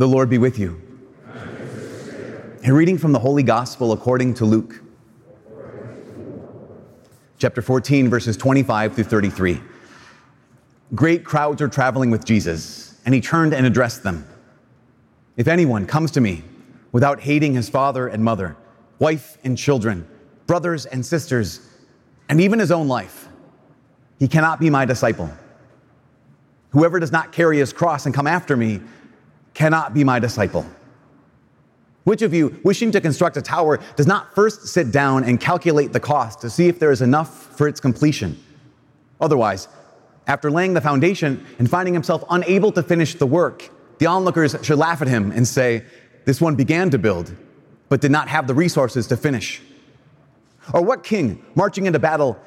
The Lord be with you. A reading from the Holy Gospel according to Luke, chapter 14, verses 25 through 33. Great crowds are traveling with Jesus, and he turned and addressed them. If anyone comes to me without hating his father and mother, wife and children, brothers and sisters, and even his own life, he cannot be my disciple. Whoever does not carry his cross and come after me cannot be my disciple. Which of you, wishing to construct a tower, does not first sit down and calculate the cost to see if there is enough for its completion? Otherwise, after laying the foundation and finding himself unable to finish the work, the onlookers should laugh at him and say, This one began to build, but did not have the resources to finish. Or what king, marching into battle,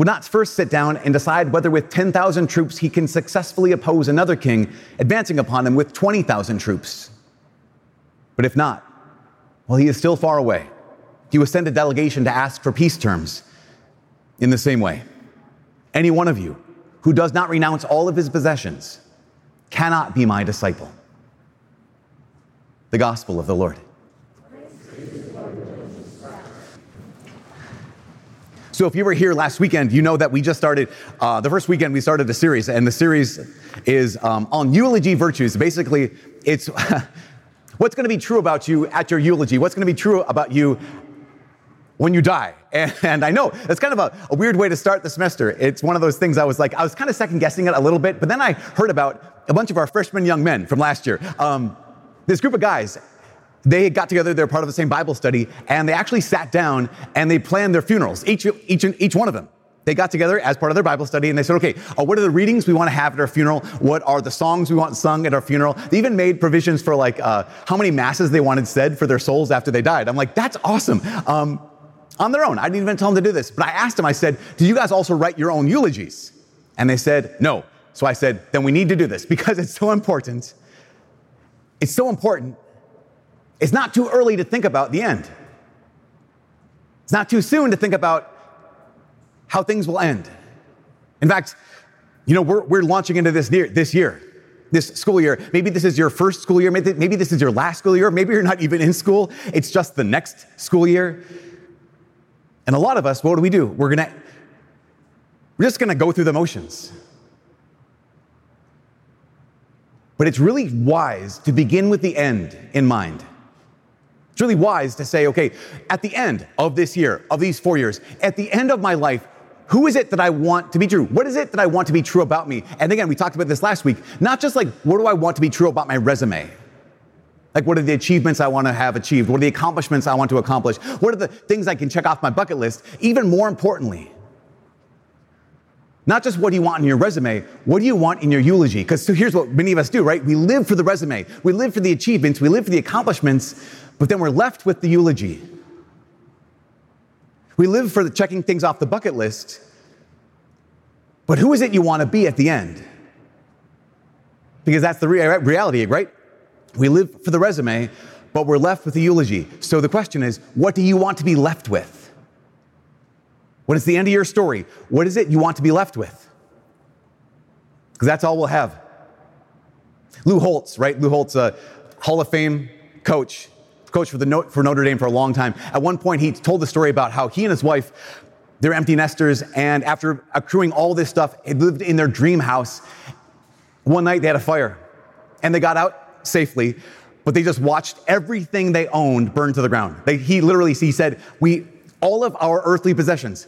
would not first sit down and decide whether with 10,000 troops he can successfully oppose another king advancing upon him with 20,000 troops. But if not, well, he is still far away. He will send a delegation to ask for peace terms. In the same way, any one of you who does not renounce all of his possessions cannot be my disciple. The Gospel of the Lord. So, if you were here last weekend, you know that we just started, uh, the first weekend we started a series, and the series is um, on eulogy virtues. Basically, it's what's going to be true about you at your eulogy, what's going to be true about you when you die. And, and I know that's kind of a, a, weird way to start the semester. It's one of those things I was like, I was kind of second guessing it a little bit, but then I heard about a bunch of our freshman young men from last year. Um, this group of guys, they got together, they're part of the same Bible study, and they actually sat down and they planned their funerals, each, each, each one of them. They got together as part of their Bible study and they said, okay, uh, what are the readings we want to have at our funeral? What are the songs we want sung at our funeral? They even made provisions for like uh, how many masses they wanted said for their souls after they died. I'm like, that's awesome. Um, on their own. I didn't even tell them to do this. But I asked them, I said, do you guys also write your own eulogies? And they said, no. So I said, then we need to do this because it's so important. It's so important it's not too early to think about the end. It's not too soon to think about how things will end. In fact, you know, we're, we're launching into this year, this year, this school year. Maybe this is your first school year. Maybe, maybe this is your last school year. Maybe you're not even in school. It's just the next school year. And a lot of us, what do we do? We're gonna, we're just gonna go through the motions. But it's really wise to begin with the end in mind. It's really wise to say, okay, at the end of this year, of these four years, at the end of my life, who is it that I want to be true? What is it that I want to be true about me? And again, we talked about this last week. Not just like, what do I want to be true about my resume? Like, what are the achievements I want to have achieved? What are the accomplishments I want to accomplish? What are the things I can check off my bucket list? Even more importantly, not just what do you want in your resume, what do you want in your eulogy? Because so here's what many of us do, right? We live for the resume, we live for the achievements, we live for the accomplishments, but then we're left with the eulogy. We live for the checking things off the bucket list, but who is it you want to be at the end? Because that's the re- reality, right? We live for the resume, but we're left with the eulogy. So the question is, what do you want to be left with? What is the end of your story? What is it you want to be left with? Because that's all we'll have. Lou Holtz, right? Lou Holtz, a Hall of Fame coach, coach for, the, for Notre Dame for a long time. At one point, he told the story about how he and his wife, they're empty nesters, and after accruing all this stuff, they lived in their dream house. One night, they had a fire, and they got out safely, but they just watched everything they owned burn to the ground. They, he literally, he said, we, all of our earthly possessions,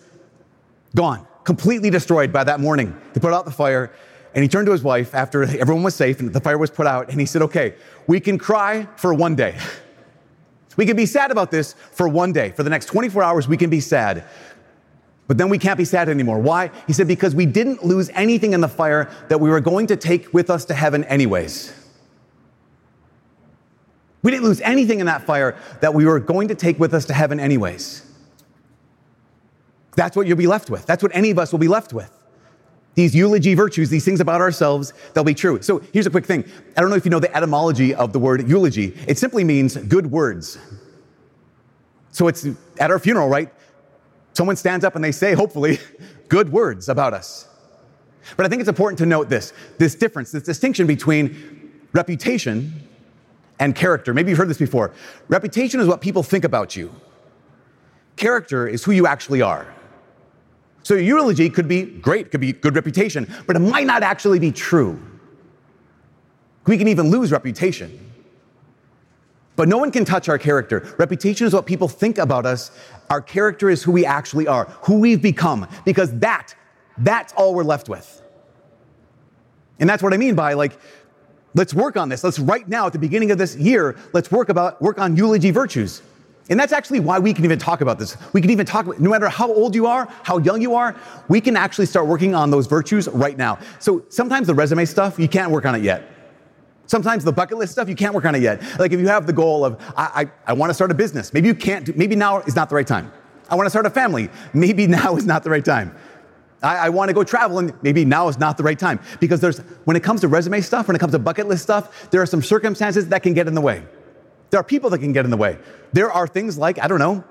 gone, completely destroyed by that morning. They put out the fire, and he turned to his wife after everyone was safe and the fire was put out, and he said, okay, we can cry for one day. We can be sad about this for one day. For the next 24 hours, we can be sad. But then we can't be sad anymore. Why? He said, because we didn't lose anything in the fire that we were going to take with us to heaven anyways. We didn't lose anything in that fire that we were going to take with us to heaven, anyways. That's what you'll be left with. That's what any of us will be left with. These eulogy virtues, these things about ourselves, they'll be true. So here's a quick thing. I don't know if you know the etymology of the word eulogy. It simply means good words. So it's at our funeral, right? Someone stands up and they say, hopefully, good words about us. But I think it's important to note this this difference, this distinction between reputation and character. Maybe you've heard this before. Reputation is what people think about you, character is who you actually are. So your eulogy could be great, could be good reputation, but it might not actually be true. We can even lose reputation. But no one can touch our character. Reputation is what people think about us. Our character is who we actually are, who we've become, because that, that's all we're left with. And that's what I mean by like, let's work on this. Let's right now at the beginning of this year, let's work about work on eulogy virtues. And that's actually why we can even talk about this. We can even talk about, no matter how old you are, how young you are, we can actually start working on those virtues right now. So sometimes the resume stuff, you can't work on it yet. Sometimes the bucket list stuff, you can't work on it yet. Like if you have the goal of, I, I, I want to start a business, maybe you can't, do, maybe now is not the right time. I want to start a family, maybe now is not the right time. I, I want to go travel, and maybe now is not the right time. Because there's, when it comes to resume stuff, when it comes to bucket list stuff, there are some circumstances that can get in the way. There are people that can get in the way. There are things like, I don't know,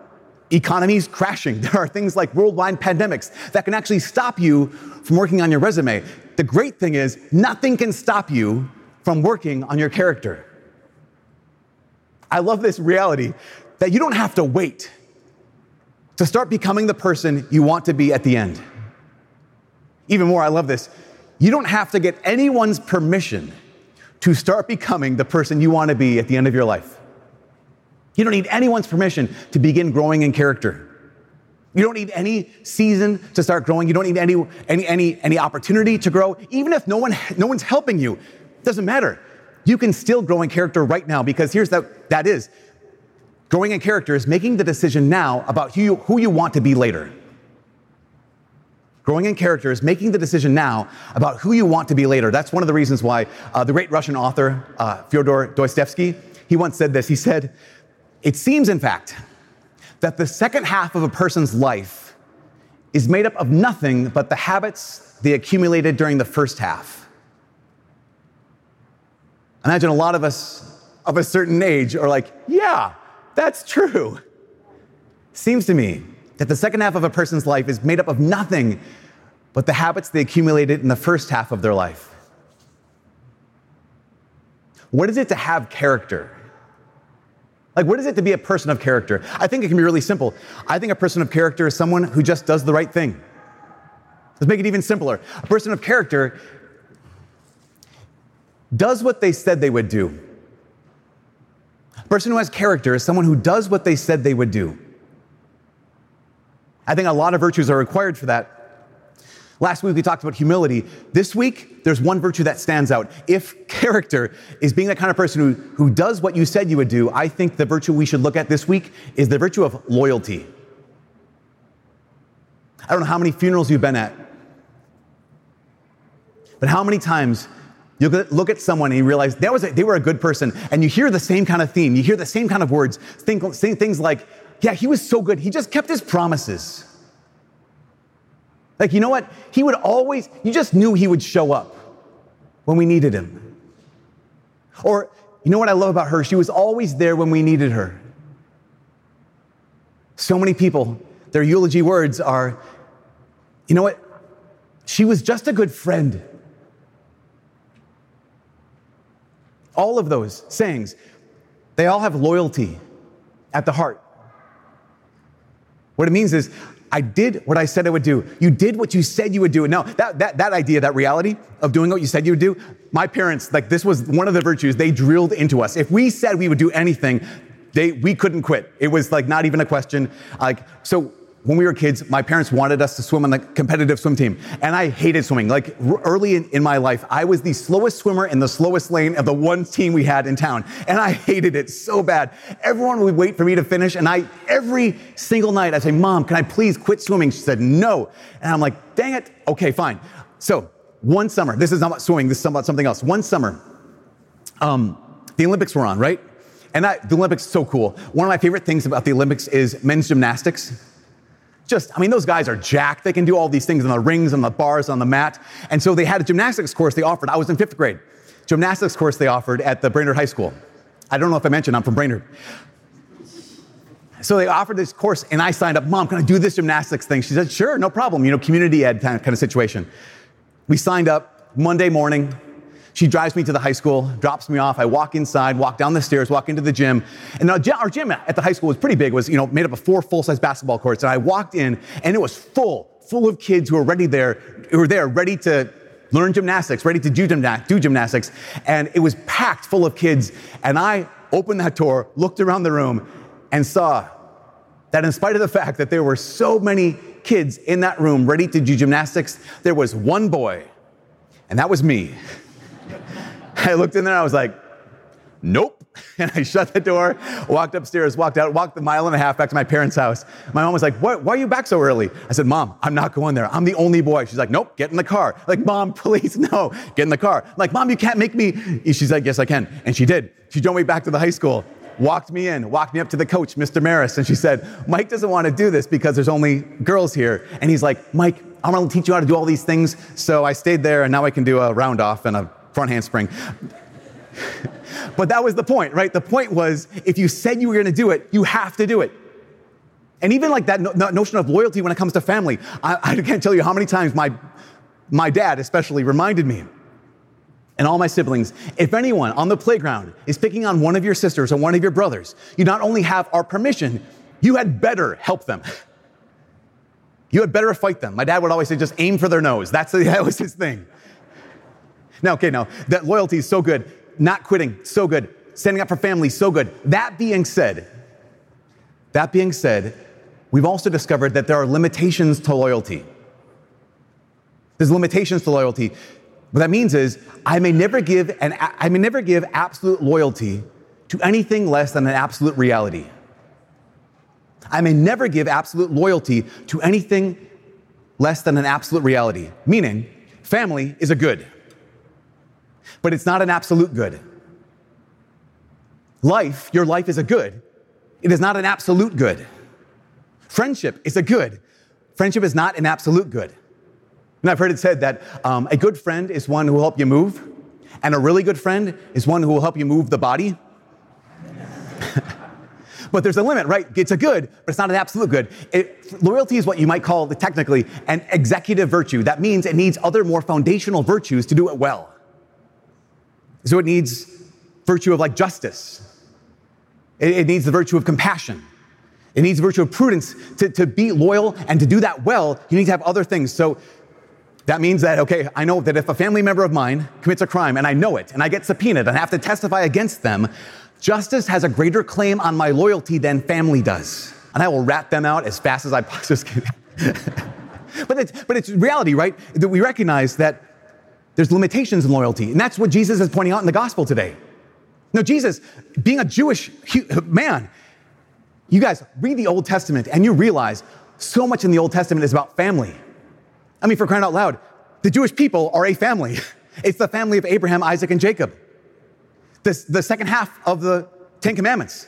economies crashing. There are things like worldwide pandemics that can actually stop you from working on your resume. The great thing is, nothing can stop you from working on your character. I love this reality that you don't have to wait to start becoming the person you want to be at the end. Even more, I love this. You don't have to get anyone's permission to start becoming the person you want to be at the end of your life. You don't need anyone's permission to begin growing in character. You don't need any season to start growing. You don't need any, any, any, any opportunity to grow. Even if no, one, no one's helping you, it doesn't matter. You can still grow in character right now because here's that, that is. Growing in character is making the decision now about who you, who you want to be later. Growing in character is making the decision now about who you want to be later. That's one of the reasons why uh, the great Russian author, uh, Fyodor Dostoevsky, he once said this. He said, it seems, in fact, that the second half of a person's life is made up of nothing but the habits they accumulated during the first half. Imagine a lot of us of a certain age are like, yeah, that's true. Seems to me that the second half of a person's life is made up of nothing but the habits they accumulated in the first half of their life. What is it to have character? Like, what is it to be a person of character? I think it can be really simple. I think a person of character is someone who just does the right thing. Let's make it even simpler. A person of character does what they said they would do. A person who has character is someone who does what they said they would do. I think a lot of virtues are required for that. Last week we talked about humility. This week, there's one virtue that stands out. If character is being the kind of person who, who does what you said you would do, I think the virtue we should look at this week is the virtue of loyalty. I don't know how many funerals you've been at, but how many times you look at someone and you realize that was a, they were a good person, and you hear the same kind of theme, you hear the same kind of words, think, things like, yeah, he was so good, he just kept his promises. Like, you know what? He would always, you just knew he would show up when we needed him. Or, you know what I love about her? She was always there when we needed her. So many people, their eulogy words are, you know what? She was just a good friend. All of those sayings, they all have loyalty at the heart. What it means is, I did what I said I would do. You did what you said you would do. And Now, that, that, that idea, that reality of doing what you said you would do, my parents, like this was one of the virtues they drilled into us. If we said we would do anything, they, we couldn't quit. It was like not even a question. Like, so when we were kids, my parents wanted us to swim on the competitive swim team. And I hated swimming. Like early in, in, my life, I was the slowest swimmer in the slowest lane of the one team we had in town. And I hated it so bad. Everyone would wait for me to finish. And I, every single night, I'd say, Mom, can I please quit swimming? She said, No. And I'm like, dang it. Okay, fine. So one summer, this is not about swimming, this is about something else. One summer, um, the Olympics were on, right? And I, the Olympics is so cool. One of my favorite things about the Olympics is men's gymnastics. Just, I mean, those guys are jacked. They can do all these things on the rings, on the bars, on the mat. And so they had a gymnastics course they offered. I was in fifth grade. Gymnastics course they offered at the Brainerd High School. I don't know if I mentioned I'm from Brainerd. So they offered this course, and I signed up. Mom, can I do this gymnastics thing? She said, Sure, no problem. You know, community ed kind of situation. We signed up Monday morning. She drives me to the high school, drops me off. I walk inside, walk down the stairs, walk into the gym. And our gym at the high school was pretty big. It was, you know, made up of four full-size basketball courts. And I walked in, and it was full, full of kids who were ready there, who were there, ready to learn gymnastics, ready to do, gymna- do gymnastics. And it was packed full of kids. And I opened that door, looked around the room, and saw that in spite of the fact that there were so many kids in that room ready to do gymnastics, there was one boy, and that was me. I looked in there, and I was like, nope. And I shut the door, walked upstairs, walked out, walked the mile and a half back to my parents' house. My mom was like, what, why are you back so early? I said, Mom, I'm not going there. I'm the only boy. She's like, nope, get in the car. I'm like, Mom, please, no, get in the car. I'm like, Mom, you can't make me. She's like, yes, I can. And she did. She drove me back to the high school walked me in, walked me up to the coach, Mr. Maris, and she said, Mike doesn't want to do this because there's only girls here. And he's like, Mike, I'm going to teach you how to do all these things. So I stayed there, and now I can do a round off and a front handspring. but that was the point, right? The point was if you said you were going to do it, you have to do it. And even like that no- notion of loyalty when it comes to family, I, I can't tell you how many times my, my dad especially reminded me and all my siblings, if anyone on the playground is picking on one of your sisters or one of your brothers, you not only have our permission, you had better help them. You had better fight them. My dad would always say, just aim for their nose. That's that was his thing. Now, okay, now that loyalty is so good. Not quitting, so good. Standing up for family, so good. That being said, that being said, we've also discovered that there are limitations to loyalty. There's limitations to loyalty. What that means is I may never give an, I may never give absolute loyalty to anything less than an absolute reality. I may never give absolute loyalty to anything less than an absolute reality. Meaning, family is a good, but it's not an absolute good. Life, your life is a good. It is not an absolute good. Friendship is a good. Friendship is not an absolute good. And I've heard it said that um, a good friend is one who will help you move, and a really good friend is one who will help you move the body. but there's a limit, right? It's a good, but it's not an absolute good. It, loyalty is what you might call technically an executive virtue. That means it needs other more foundational virtues to do it well. So it needs virtue of like justice. It, it needs the virtue of compassion. It needs virtue of prudence to, to be loyal and to do that well. You need to have other things. So that means that, okay, I know that if a family member of mine commits a crime and I know it and I get subpoenaed and I have to testify against them, justice has a greater claim on my loyalty than family does. And I will rat them out as fast as I possibly can. but, it's, but it's reality, right? That we recognize that there's limitations in loyalty. And that's what Jesus is pointing out in the gospel today. No, Jesus, being a Jewish man, you guys read the Old Testament and you realize so much in the Old Testament is about family. I mean, for crying out loud, the Jewish people are a family. It's the family of Abraham, Isaac, and Jacob. This, the second half of the Ten Commandments.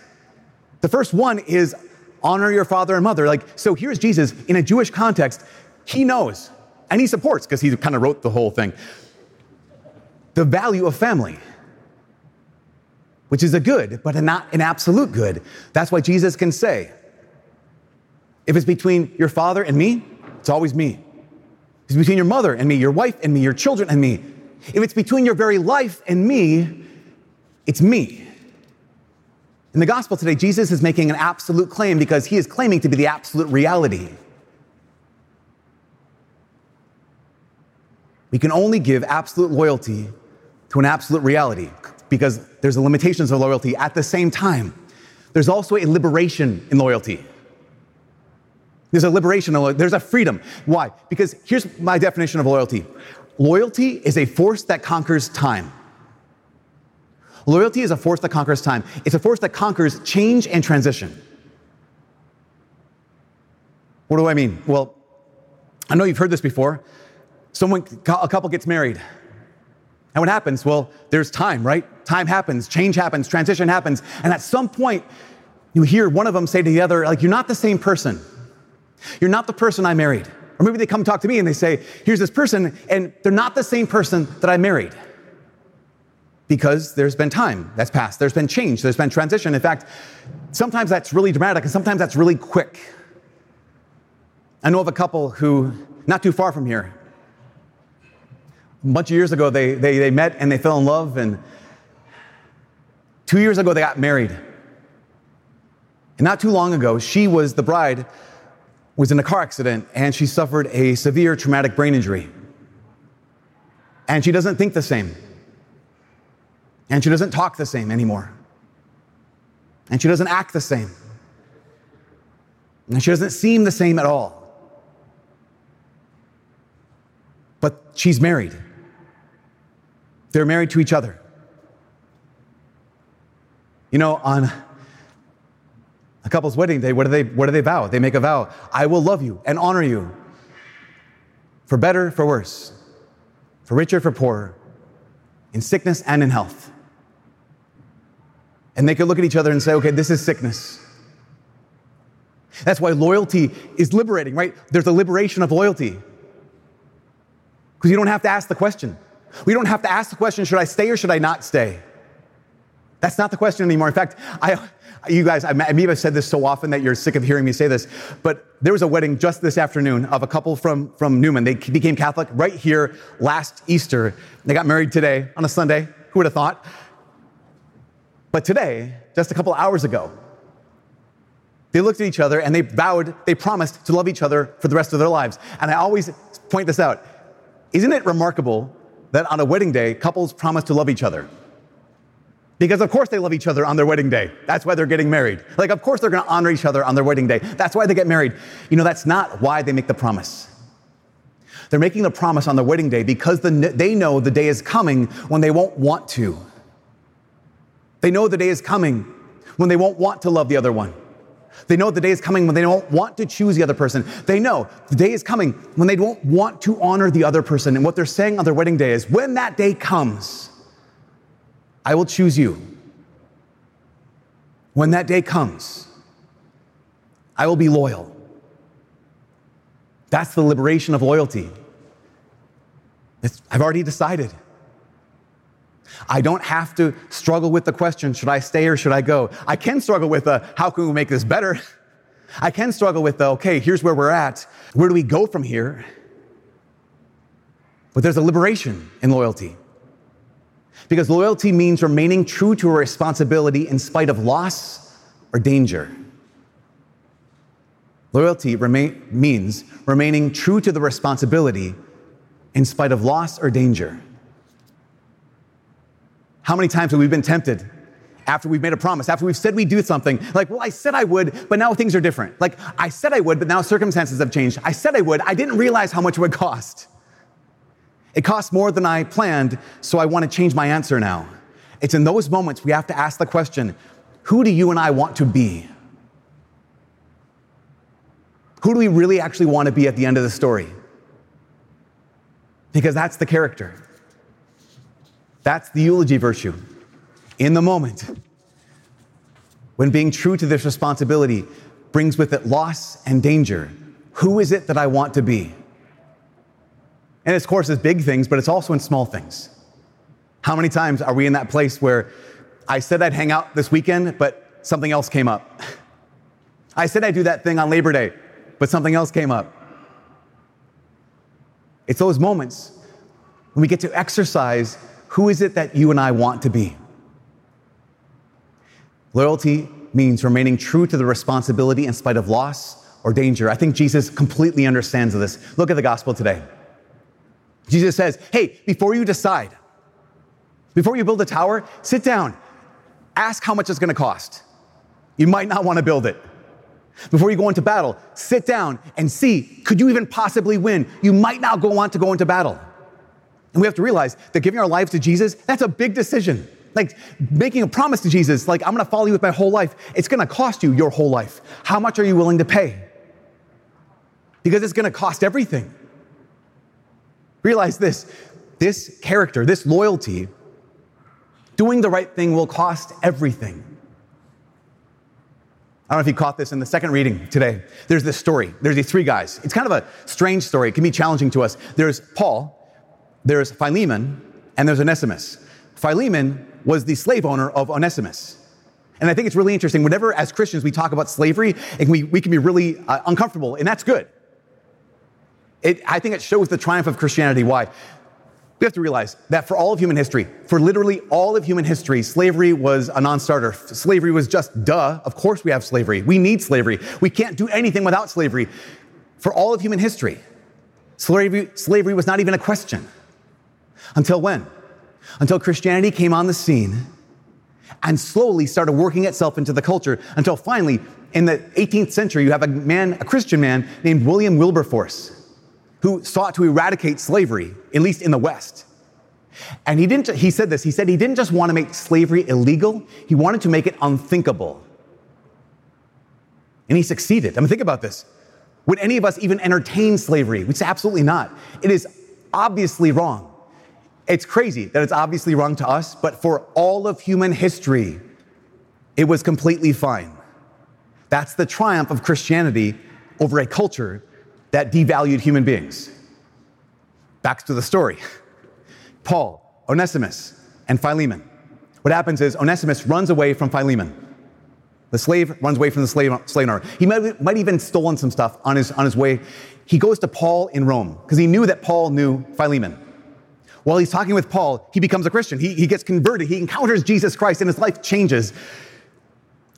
The first one is honor your father and mother. Like, so here's Jesus in a Jewish context. He knows and he supports, because he kind of wrote the whole thing, the value of family, which is a good, but not an absolute good. That's why Jesus can say, if it's between your father and me, it's always me. If it's between your mother and me, your wife and me, your children and me. If it's between your very life and me, it's me. In the gospel today, Jesus is making an absolute claim because he is claiming to be the absolute reality. We can only give absolute loyalty to an absolute reality because there's the limitations of loyalty. At the same time, there's also a liberation in loyalty. There's a liberation, there's a freedom. Why? Because here's my definition of loyalty loyalty is a force that conquers time. Loyalty is a force that conquers time, it's a force that conquers change and transition. What do I mean? Well, I know you've heard this before. Someone, a couple gets married. And what happens? Well, there's time, right? Time happens, change happens, transition happens. And at some point, you hear one of them say to the other, like, you're not the same person. You're not the person I married. Or maybe they come talk to me and they say, here's this person, and they're not the same person that I married. Because there's been time that's passed, there's been change, there's been transition. In fact, sometimes that's really dramatic and sometimes that's really quick. I know of a couple who, not too far from here, a bunch of years ago, they, they, they met and they fell in love, and two years ago, they got married. And not too long ago, she was the bride, was in a car accident, and she suffered a severe traumatic brain injury. And she doesn't think the same. And she doesn't talk the same anymore. And she doesn't act the same. And she doesn't seem the same at all. But she's married. They're married to each other. You know, on a couple's wedding day, what do they, what do they vow? They make a vow I will love you and honor you for better, for worse, for richer, for poorer, in sickness and in health. And they could look at each other and say, okay, this is sickness. That's why loyalty is liberating, right? There's a liberation of loyalty. Because you don't have to ask the question. We don't have to ask the question, should I stay or should I not stay? That's not the question anymore. In fact, I, you guys, I may have said this so often that you're sick of hearing me say this, but there was a wedding just this afternoon of a couple from, from Newman. They became Catholic right here last Easter. They got married today on a Sunday. Who would have thought? But today, just a couple hours ago, they looked at each other and they vowed, they promised to love each other for the rest of their lives. And I always point this out. Isn't it remarkable that on a wedding day, couples promise to love each other. Because of course they love each other on their wedding day. That's why they're getting married. Like, of course they're gonna honor each other on their wedding day. That's why they get married. You know, that's not why they make the promise. They're making the promise on their wedding day because the, they know the day is coming when they won't want to. They know the day is coming when they won't want to love the other one. They know the day is coming when they don't want to choose the other person. They know the day is coming when they don't want to honor the other person. And what they're saying on their wedding day is, when that day comes, I will choose you. When that day comes, I will be loyal. That's the liberation of loyalty. It's, I've already decided. I don't have to struggle with the question, should I stay or should I go? I can struggle with how can we make this better? I can struggle with the, okay, here's where we're at. Where do we go from here? But there's a liberation in loyalty. Because loyalty means remaining true to a responsibility in spite of loss or danger. Loyalty remain, means remaining true to the responsibility in spite of loss or danger. How many times have we been tempted after we've made a promise, after we've said we'd do something, like, well, I said I would, but now things are different. Like, I said I would, but now circumstances have changed. I said I would, I didn't realize how much it would cost. It costs more than I planned, so I want to change my answer now. It's in those moments we have to ask the question who do you and I want to be? Who do we really actually want to be at the end of the story? Because that's the character. That's the eulogy virtue. In the moment, when being true to this responsibility brings with it loss and danger, who is it that I want to be? And of course, it's big things, but it's also in small things. How many times are we in that place where I said I'd hang out this weekend, but something else came up? I said I'd do that thing on Labor Day, but something else came up. It's those moments when we get to exercise who is it that you and I want to be? Loyalty means remaining true to the responsibility in spite of loss or danger. I think Jesus completely understands this. Look at the gospel today. Jesus says, Hey, before you decide, before you build a tower, sit down, ask how much it's gonna cost. You might not wanna build it. Before you go into battle, sit down and see, could you even possibly win? You might not go want to go into battle. And we have to realize that giving our lives to Jesus, that's a big decision. Like making a promise to Jesus, like, I'm gonna follow you with my whole life, it's gonna cost you your whole life. How much are you willing to pay? Because it's gonna cost everything. Realize this this character, this loyalty, doing the right thing will cost everything. I don't know if you caught this in the second reading today. There's this story. There's these three guys. It's kind of a strange story. It can be challenging to us. There's Paul, there's Philemon, and there's Onesimus. Philemon was the slave owner of Onesimus. And I think it's really interesting. Whenever, as Christians, we talk about slavery, and we, we can be really uh, uncomfortable, and that's good. It, I think it shows the triumph of Christianity. Why? We have to realize that for all of human history, for literally all of human history, slavery was a non starter. Slavery was just duh. Of course, we have slavery. We need slavery. We can't do anything without slavery. For all of human history, slavery, slavery was not even a question. Until when? Until Christianity came on the scene and slowly started working itself into the culture until finally, in the 18th century, you have a man, a Christian man named William Wilberforce who sought to eradicate slavery, at least in the West. And he didn't, he said this, he said he didn't just want to make slavery illegal, he wanted to make it unthinkable. And he succeeded. I mean, think about this. Would any of us even entertain slavery? We'd say absolutely not. It is obviously wrong. It's crazy that it's obviously wrong to us, but for all of human history, it was completely fine. That's the triumph of Christianity over a culture that devalued human beings. Back to the story Paul, Onesimus, and Philemon. What happens is Onesimus runs away from Philemon. The slave runs away from the slave, slave owner. He might, might even stolen some stuff on his, on his way. He goes to Paul in Rome because he knew that Paul knew Philemon. While he's talking with Paul, he becomes a Christian. He, he gets converted. He encounters Jesus Christ and his life changes.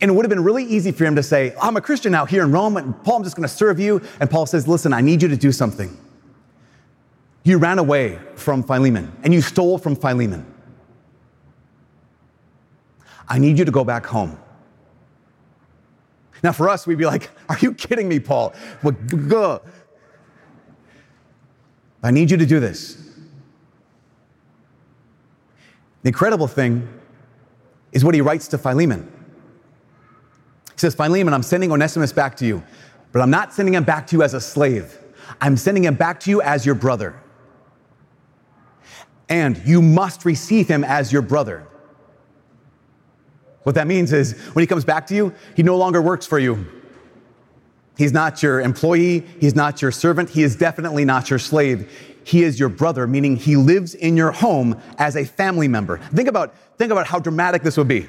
And it would have been really easy for him to say, I'm a Christian now here in Rome, and Paul, I'm just going to serve you. And Paul says, Listen, I need you to do something. You ran away from Philemon and you stole from Philemon. I need you to go back home. Now, for us, we'd be like, Are you kidding me, Paul? I need you to do this. The incredible thing is what he writes to Philemon. He says, Philemon, I'm sending Onesimus back to you, but I'm not sending him back to you as a slave. I'm sending him back to you as your brother. And you must receive him as your brother. What that means is when he comes back to you, he no longer works for you. He's not your employee, he's not your servant, he is definitely not your slave. He is your brother, meaning he lives in your home as a family member. Think about, think about how dramatic this would be.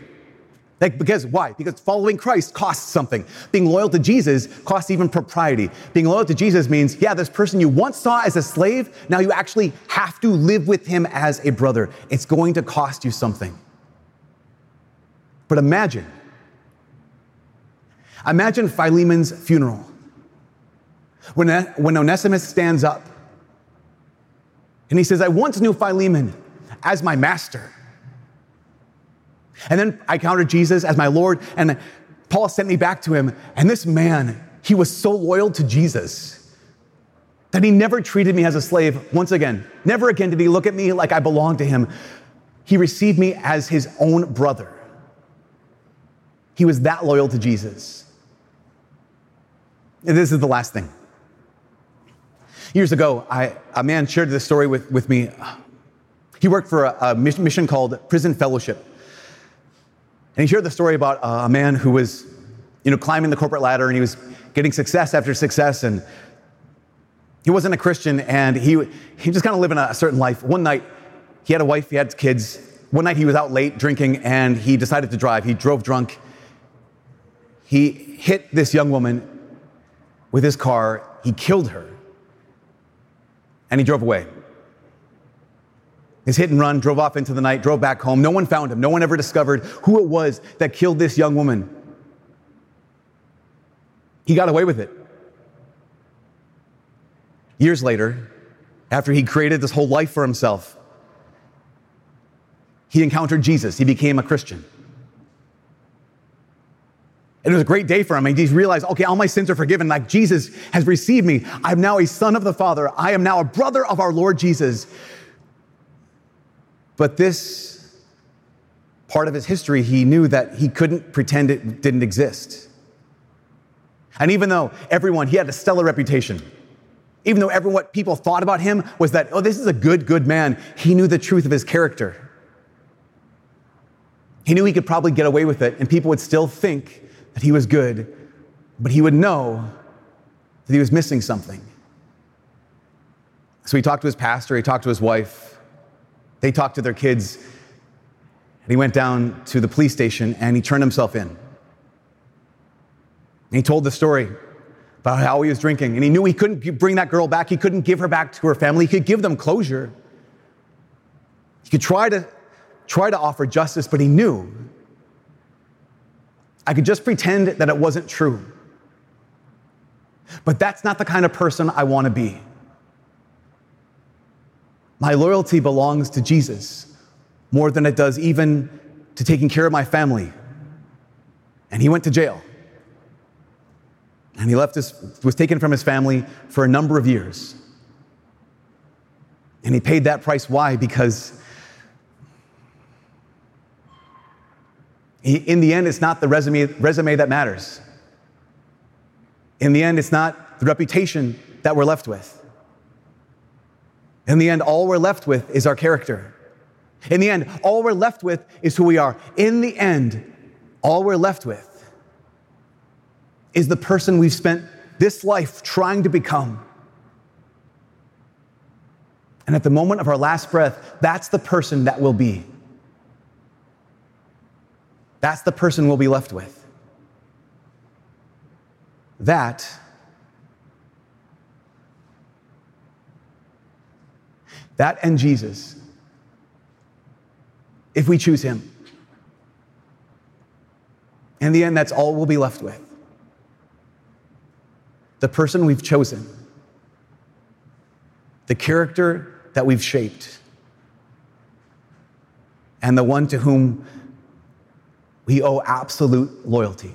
Like, because why? Because following Christ costs something. Being loyal to Jesus costs even propriety. Being loyal to Jesus means, yeah, this person you once saw as a slave, now you actually have to live with him as a brother. It's going to cost you something. But imagine, imagine Philemon's funeral. When, when Onesimus stands up and he says, I once knew Philemon as my master. And then I encountered Jesus as my Lord, and Paul sent me back to him. And this man, he was so loyal to Jesus that he never treated me as a slave once again. Never again did he look at me like I belonged to him. He received me as his own brother. He was that loyal to Jesus. And this is the last thing. Years ago, I, a man shared this story with, with me. He worked for a, a mission called Prison Fellowship. And he shared the story about a man who was, you know, climbing the corporate ladder and he was getting success after success and he wasn't a Christian and he, he just kind of living a certain life. One night, he had a wife, he had kids. One night he was out late drinking and he decided to drive. He drove drunk. He hit this young woman with his car. He killed her and he drove away. His hit and run drove off into the night, drove back home. No one found him. No one ever discovered who it was that killed this young woman. He got away with it. Years later, after he created this whole life for himself, he encountered Jesus. He became a Christian. And it was a great day for him. And he realized, okay, all my sins are forgiven. Like Jesus has received me. I'm now a son of the Father. I am now a brother of our Lord Jesus. But this part of his history, he knew that he couldn't pretend it didn't exist. And even though everyone, he had a stellar reputation Even though everyone, what people thought about him was that, oh, this is a good, good man, he knew the truth of his character. He knew he could probably get away with it, and people would still think that he was good, but he would know that he was missing something. So he talked to his pastor, he talked to his wife, they talked to their kids, and he went down to the police station and he turned himself in. And he told the story about how he was drinking, and he knew he couldn't bring that girl back, he couldn't give her back to her family, he could give them closure. He could try to try to offer justice, but he knew I could just pretend that it wasn't true. But that's not the kind of person I want to be. My loyalty belongs to Jesus more than it does even to taking care of my family. And he went to jail. And he left his, was taken from his family for a number of years. And he paid that price. Why? Because in the end, it's not the resume, resume that matters. In the end, it's not the reputation that we're left with. In the end, all we're left with is our character. In the end, all we're left with is who we are. In the end, all we're left with is the person we've spent this life trying to become. And at the moment of our last breath, that's the person that we'll be. That's the person we'll be left with. That That and Jesus, if we choose Him. In the end, that's all we'll be left with. The person we've chosen, the character that we've shaped, and the one to whom we owe absolute loyalty.